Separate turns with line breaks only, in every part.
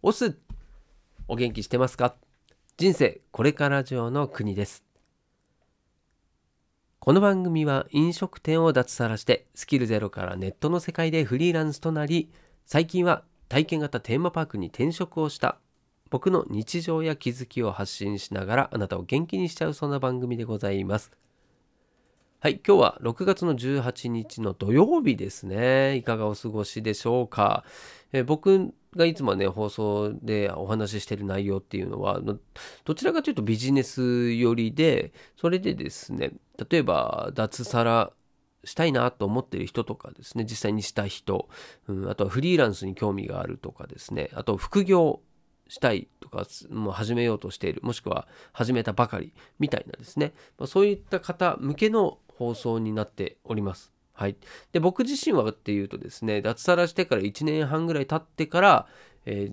オスお元気してますか？人生これから上の国です。この番組は飲食店を脱サラしてスキルゼロからネットの世界でフリーランスとなり最近は体験型テーマパークに転職をした僕の日常や気づきを発信しながらあなたを元気にしちゃうそんな番組でございます。はい今日は6月の18日の土曜日ですね。いかがお過ごしでしょうか？え僕がいつもね放送でお話ししてる内容っていうのはどちらかというとビジネス寄りでそれでですね例えば脱サラしたいなと思ってる人とかですね実際にした人、うん、あとはフリーランスに興味があるとかですねあと副業したいとかもう始めようとしているもしくは始めたばかりみたいなですね、まあ、そういった方向けの放送になっております。はい、で僕自身はっていうとですね脱サラしてから1年半ぐらい経ってから、えー、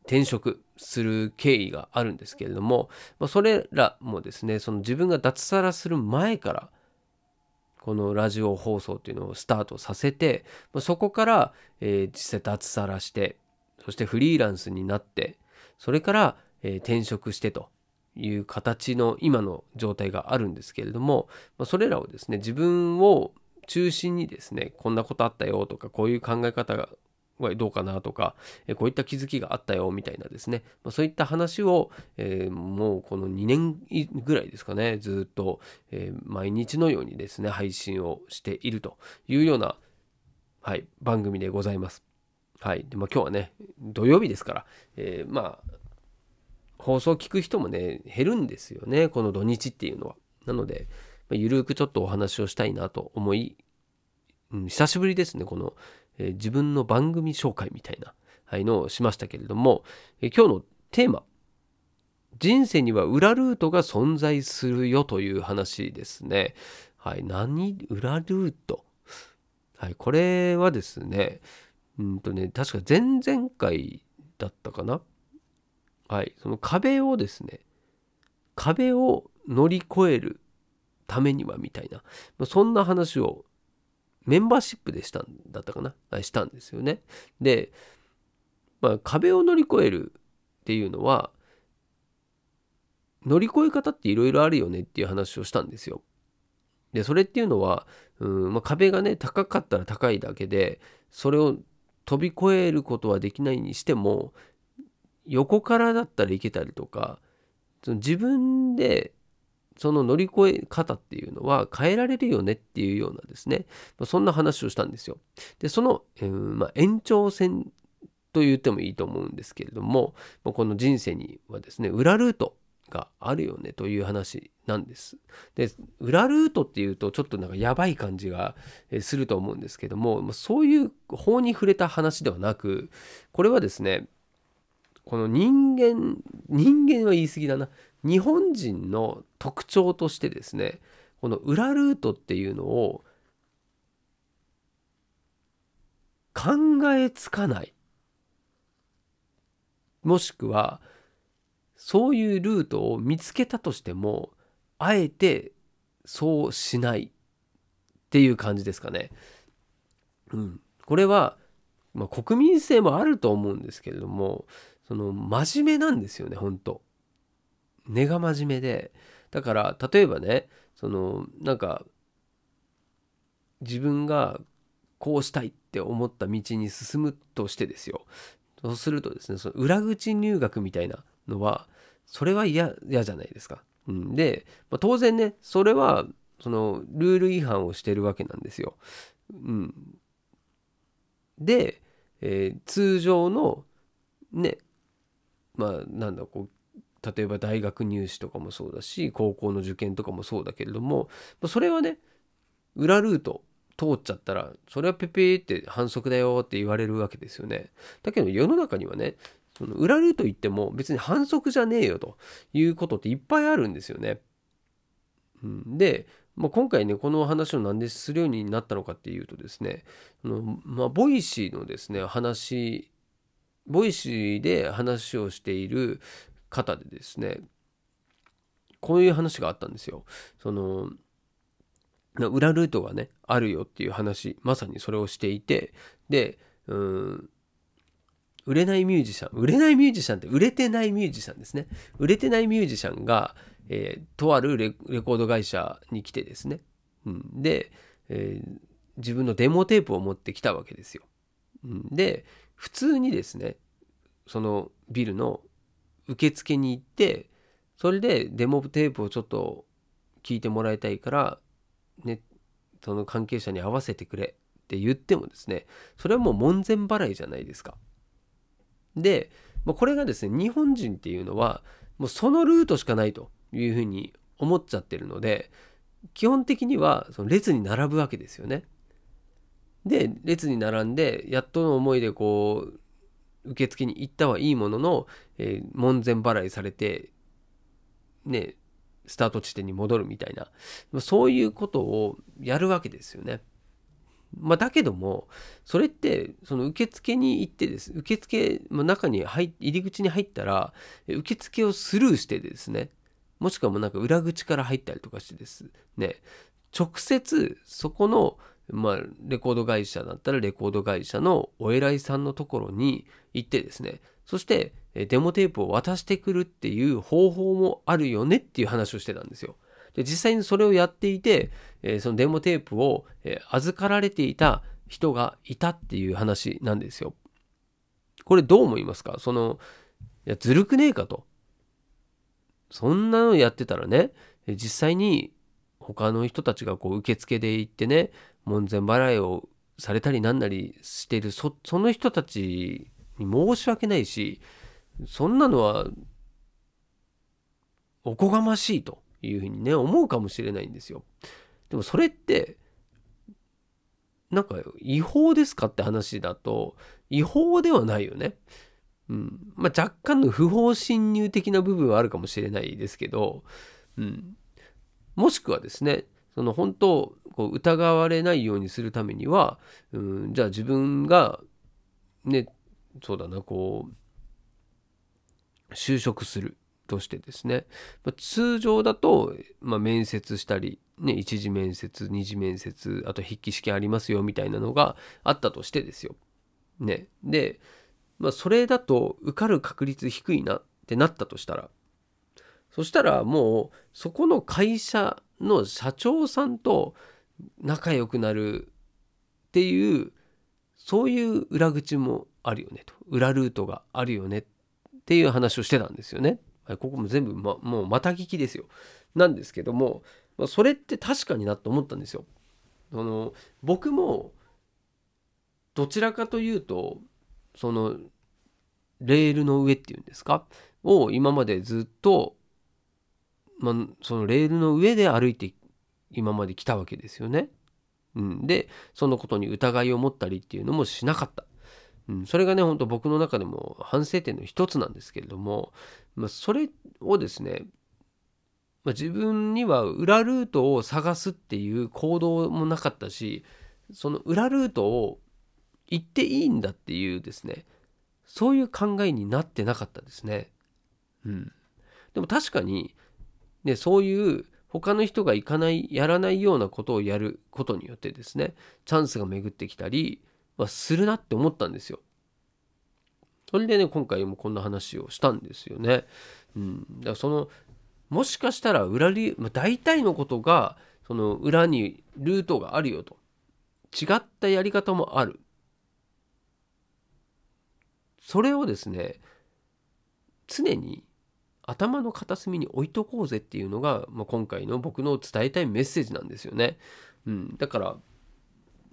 転職する経緯があるんですけれども、まあ、それらもですねその自分が脱サラする前からこのラジオ放送っていうのをスタートさせて、まあ、そこから、えー、実際脱サラしてそしてフリーランスになってそれから、えー、転職してという形の今の状態があるんですけれども、まあ、それらをですね自分を中心にですねこんなことあったよとかこういう考え方がどうかなとかこういった気づきがあったよみたいなですねそういった話を、えー、もうこの2年ぐらいですかねずっと、えー、毎日のようにですね配信をしているというような、はい、番組でございます。はいでまあ、今日はね土曜日ですから、えー、まあ放送聞く人もね減るんですよねこの土日っていうのは。なので、ゆるくちょっとお話をしたいなと思い、うん、久しぶりですね、この、えー、自分の番組紹介みたいな、はい、のをしましたけれども、えー、今日のテーマ、人生には裏ルートが存在するよという話ですね。はい、何裏ルート？はい、これはですね、うんとね、確か前々回だったかな？はい、その壁をですね、壁を乗り越えるためにはみたいな、まそんな話をメンバーシップでしたんだったかなしたんですよね。で、まあ、壁を乗り越えるっていうのは乗り越え方っていろいろあるよねっていう話をしたんですよ。でそれっていうのはうん、まあ、壁がね高かったら高いだけでそれを飛び越えることはできないにしても横からだったらいけたりとかその自分でその乗り越え方っていうのは変えられるよねっていうようなですね、ま、そんな話をしたんですよ。でその、えー、まあ、延長線と言ってもいいと思うんですけれどもこの人生にはですね裏ルートがあるよねという話なんです。で裏ルートっていうとちょっとなんかやばい感じがすると思うんですけどもそういう法に触れた話ではなくこれはですねこの人間人間は言い過ぎだな日本人の特徴としてですねこの裏ルートっていうのを考えつかない。もしくはそういうルートを見つけたとしてもあえてそうしないっていう感じですかね。うん、これは、まあ、国民性もあると思うんですけれどもその真面目なんですよね本当。根が真面目でだから例えばねそのなんか自分がこうしたいって思った道に進むとしてですよそうするとですねその裏口入学みたいなのはそれは嫌じゃないですか。うん、で、まあ、当然ねそれはそのルール違反をしてるわけなんですよ。うん、で、えー、通常のねまあなんだこう例えば大学入試とかもそうだし高校の受験とかもそうだけれどもそれはね裏ルート通っちゃったらそれはピピって反則だよって言われるわけですよね。だけど世の中にはねその裏ルート行っても別に反則じゃねえよということっていっぱいあるんですよね。うん、で、まあ、今回ねこの話を何でするようになったのかっていうとですねあの、まあ、 Voicy のですね話 Voicy で話をしている方でですねこういう話があったんですよ。その裏ルートがねあるよっていう話まさにそれをしていてでうん売れないミュージシャン売れないミュージシャンって売れてないミュージシャンですね。売れてないミュージシャンが、えー、とあるレコード会社に来てですね、うん、で、えー、自分のデモテープを持ってきたわけですよ、うん、で普通にですねそのビルの受付に行ってそれでデモテープをちょっと聞いてもらいたいからねその関係者に合わせてくれって言ってもですねそれはもう門前払いじゃないですか。でまあこれがですね日本人っていうのはもうそのルートしかないというふうに思っちゃってるので基本的にはその列に並ぶわけですよね。で列に並んでやっとの思いでこう受付に行ったはいいものの、えー、門前払いされてねスタート地点に戻るみたいなそういうことをやるわけですよね。まあ、だけどもそれってその受付に行ってです受付、まあ、中に入入り口に入ったら受付をスルーしてですねもしくはもうなんか裏口から入ったりとかしてですね直接そこのまあ、レコード会社だったらレコード会社のお偉いさんのところに行ってですねそしてデモテープを渡してくるっていう方法もあるよねっていう話をしてたんですよ。で実際にそれをやっていて、え、そのデモテープを、え、預かられていた人がいたっていう話なんですよ。これどう思いますか？そのいやずるくねえかと。そんなのやってたらね実際に他の人たちがこう受付で行ってね門前払いをされたりなんなりしてるそその人たちに申し訳ないしそんなのはおこがましいというふうにね思うかもしれないんですよ。でもそれってなんか違法ですかって話だと違法ではないよね。うん、まあ若干の不法侵入的な部分はあるかもしれないですけど、うん、もしくはですねその本当こう疑われないようにするためには、うん、じゃあ自分がねそうだなこう就職するとしてですね、まあ、通常だと、まあ、面接したり、ね、一次面接二次面接あと筆記試験ありますよみたいなのがあったとしてですよ。ね、で、まあ、それだと受かる確率低いなってなったとしたら。そしたらもうそこの会社の社長さんと仲良くなるっていうそういう裏口もあるよねと裏ルートがあるよねっていう話をしてたんですよね。ここも全部、ま、もうまた聞きですよ。なんですけども、まそれって確かになと思ったんですよ。あの僕もどちらかというとそのレールの上っていうんですか？を今までずっとま、そのレールの上で歩いて今まで来たわけですよね。うん、でそのことに疑いを持ったりっていうのもしなかった。うん、それがね本当僕の中でも反省点の一つなんですけれども、まあ、それをですね、まあ、自分には裏ルートを探すっていう行動もなかったしその裏ルートを行っていいんだっていうですねそういう考えになってなかったですね。うん、でも確かにでそういう他の人が行かないやらないようなことをやることによってですねチャンスが巡ってきたりはするなって思ったんですよ。それでね今回もこんな話をしたんですよね。うん、だからそのもしかしたら裏理、まあ、大体のことがその裏にルートがあるよと違ったやり方もある。それをですね常に頭の片隅に置いとこうぜっていうのが、まあ、今回の僕の伝えたいメッセージなんですよね。うん、だから、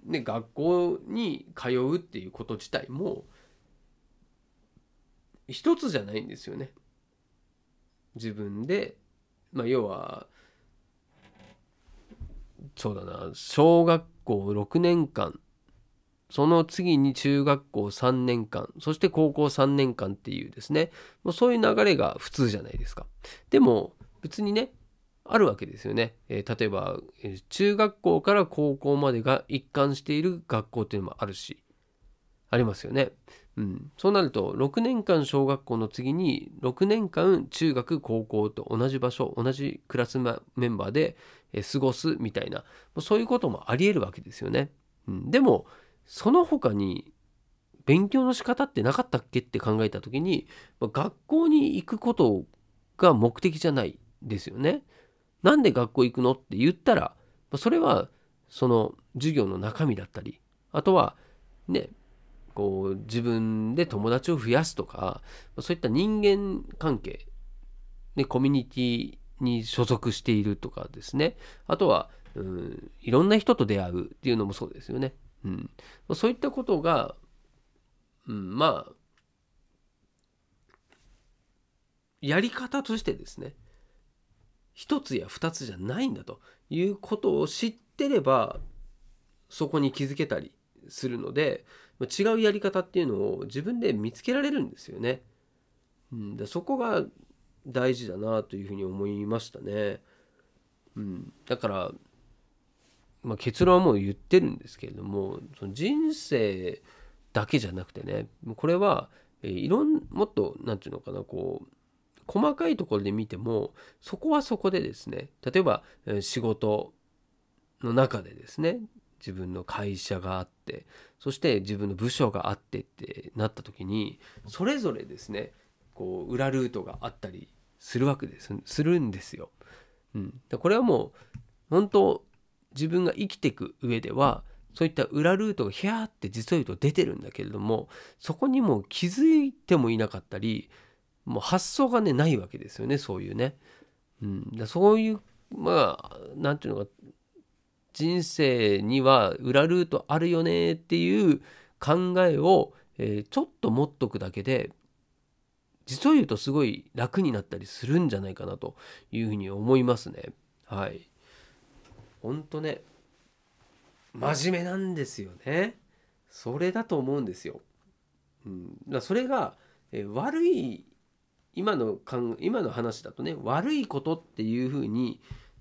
ね、学校に通うっていうこと自体も一つじゃないんですよね。自分で、まあ、要はそうだな小学校6年間その次に中学校3年間、そして高校3年間っていうですね、もうそういう流れが普通じゃないですか。でも別にね、あるわけですよね。えー、例えば、中学校から高校までが一貫している学校っていうのもあるし、ありますよね。うん、そうなると6年間小学校の次に6年間中学高校と同じ場所同じクラスメンバーで過ごすみたいなそういうこともありえるわけですよね。うん、でもその他に勉強の仕方ってなかったっけって考えた時に、ま、学校に行くことが目的じゃないですよね。なんで学校行くのって言ったら、それはその授業の中身だったりあとはねこう自分で友達を増やすとかそういった人間関係、ね、コミュニティに所属しているとかですねあとは、うん、いろんな人と出会うっていうのもそうですよね。うん、そういったことが、うん、まあやり方としてですね一つや二つじゃないんだということを知ってればそこに気づけたりするので違うやり方っていうのを自分で見つけられるんですよね。うん、でそこが大事だなというふうに思いましたね。うん、だから、まあ、結論はもう言ってるんですけれどもその人生だけじゃなくてねこれは、えいろんもっと何て言うのかなこう細かいところで見てもそこはそこでですね例えば仕事の中でですね自分の会社があってそして自分の部署があってってなった時にそれぞれですねこう裏ルートがあったりするわけですするんですよ。うん、これはもう本当自分が生きていく上ではそういった裏ルートがヒャーって実を言うと出てるんだけれどもそこにも気づいてもいなかったりもう発想がねないわけですよねそういうね。うん、だそういうまあ何て言うのか人生には裏ルートあるよねっていう考えを、えー、ちょっと持っとくだけで実を言うとすごい楽になったりするんじゃないかなというふうに思いますね。はい。ほんとね真面目なんですよね。それだと思うんですよ。うん、だそれが、え、悪い今の今の話だとね悪いことっていうふうに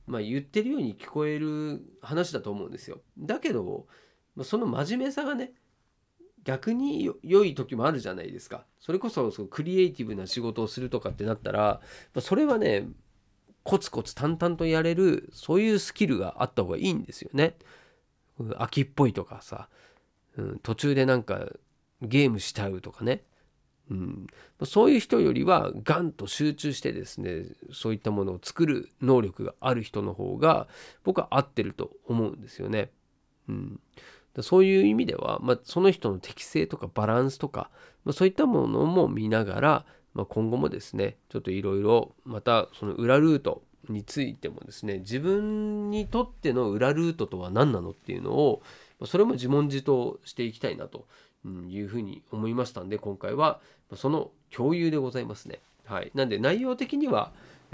まあ、言ってるように聞こえる話だと思うんですよ。だけどその真面目さがね逆に良い時もあるじゃないですか。それこそそクリエイティブな仕事をするとかってなったらそれはねコツコツ淡々とやれるそういうスキルがあった方がいいんですよね。秋っぽいとかさ、うん、途中でなんかゲームしちゃうとかねうん、そういう人よりはガンと集中してですねそういったものを作る能力がある人の方が僕は合ってると思うんですよね。うん、そういう意味では、まあ、その人の適性とかバランスとか、まあ、そういったものも見ながら、まあ、今後もですねちょっといろいろまたその裏ルートについてもですね自分にとっての裏ルートとは何なのっていうのをそれも自問自答していきたいなというふうに思いましたんで今回はその共有でございますね。はい、なんで内容的には、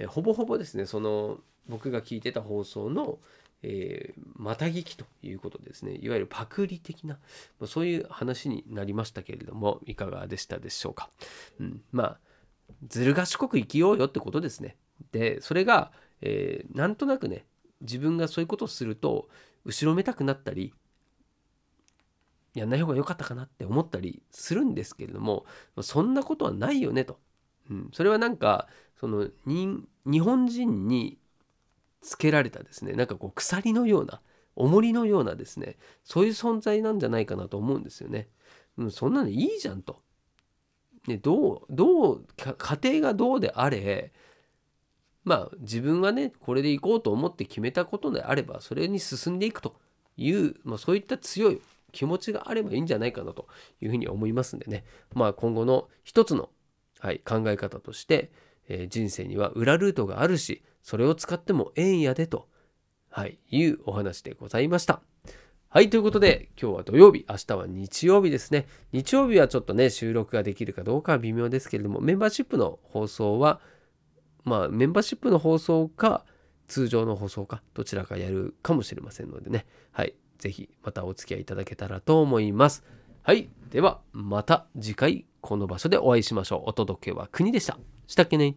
ほぼほぼですねその僕が聞いてた放送の、えー、また聞きということですねいわゆるパクリ的な、まそういう話になりましたけれどもいかがでしたでしょうか。うん、まあずる賢く生きようよってことですね。でそれが、えー、なんとなくね自分がそういうことをすると後ろめたくなったりやんない方が良かったかなって思ったりするんですけれどもそんなことはないよねと、うん、それはなんかその日本人につけられたですねなんかこう鎖のような重りのようなですねそういう存在なんじゃないかなと思うんですよね。うん、そんなのいいじゃんと。ね、どうどう家庭がどうであれまあ自分はねこれで行こうと思って決めたことであればそれに進んでいくという、まあ、そういった強い気持ちがあればいいんじゃないかなというふうに思いますんでね、まあ、今後の一つの、はい、考え方として、えー、人生には裏ルートがあるしそれを使ってもええんやでと、はい、いうお話でございました。はい、ということで、今日は土曜日、明日は日曜日ですね。日曜日はちょっとね、収録ができるかどうかは微妙ですけれども、メンバーシップの放送は、まあ、メンバーシップの放送か、通常の放送か、どちらかやるかもしれませんのでね。はい。ぜひまたお付き合いいただけたらと思います。はい。では、また次回この場所でお会いしましょう。お届けは国でした。したっけね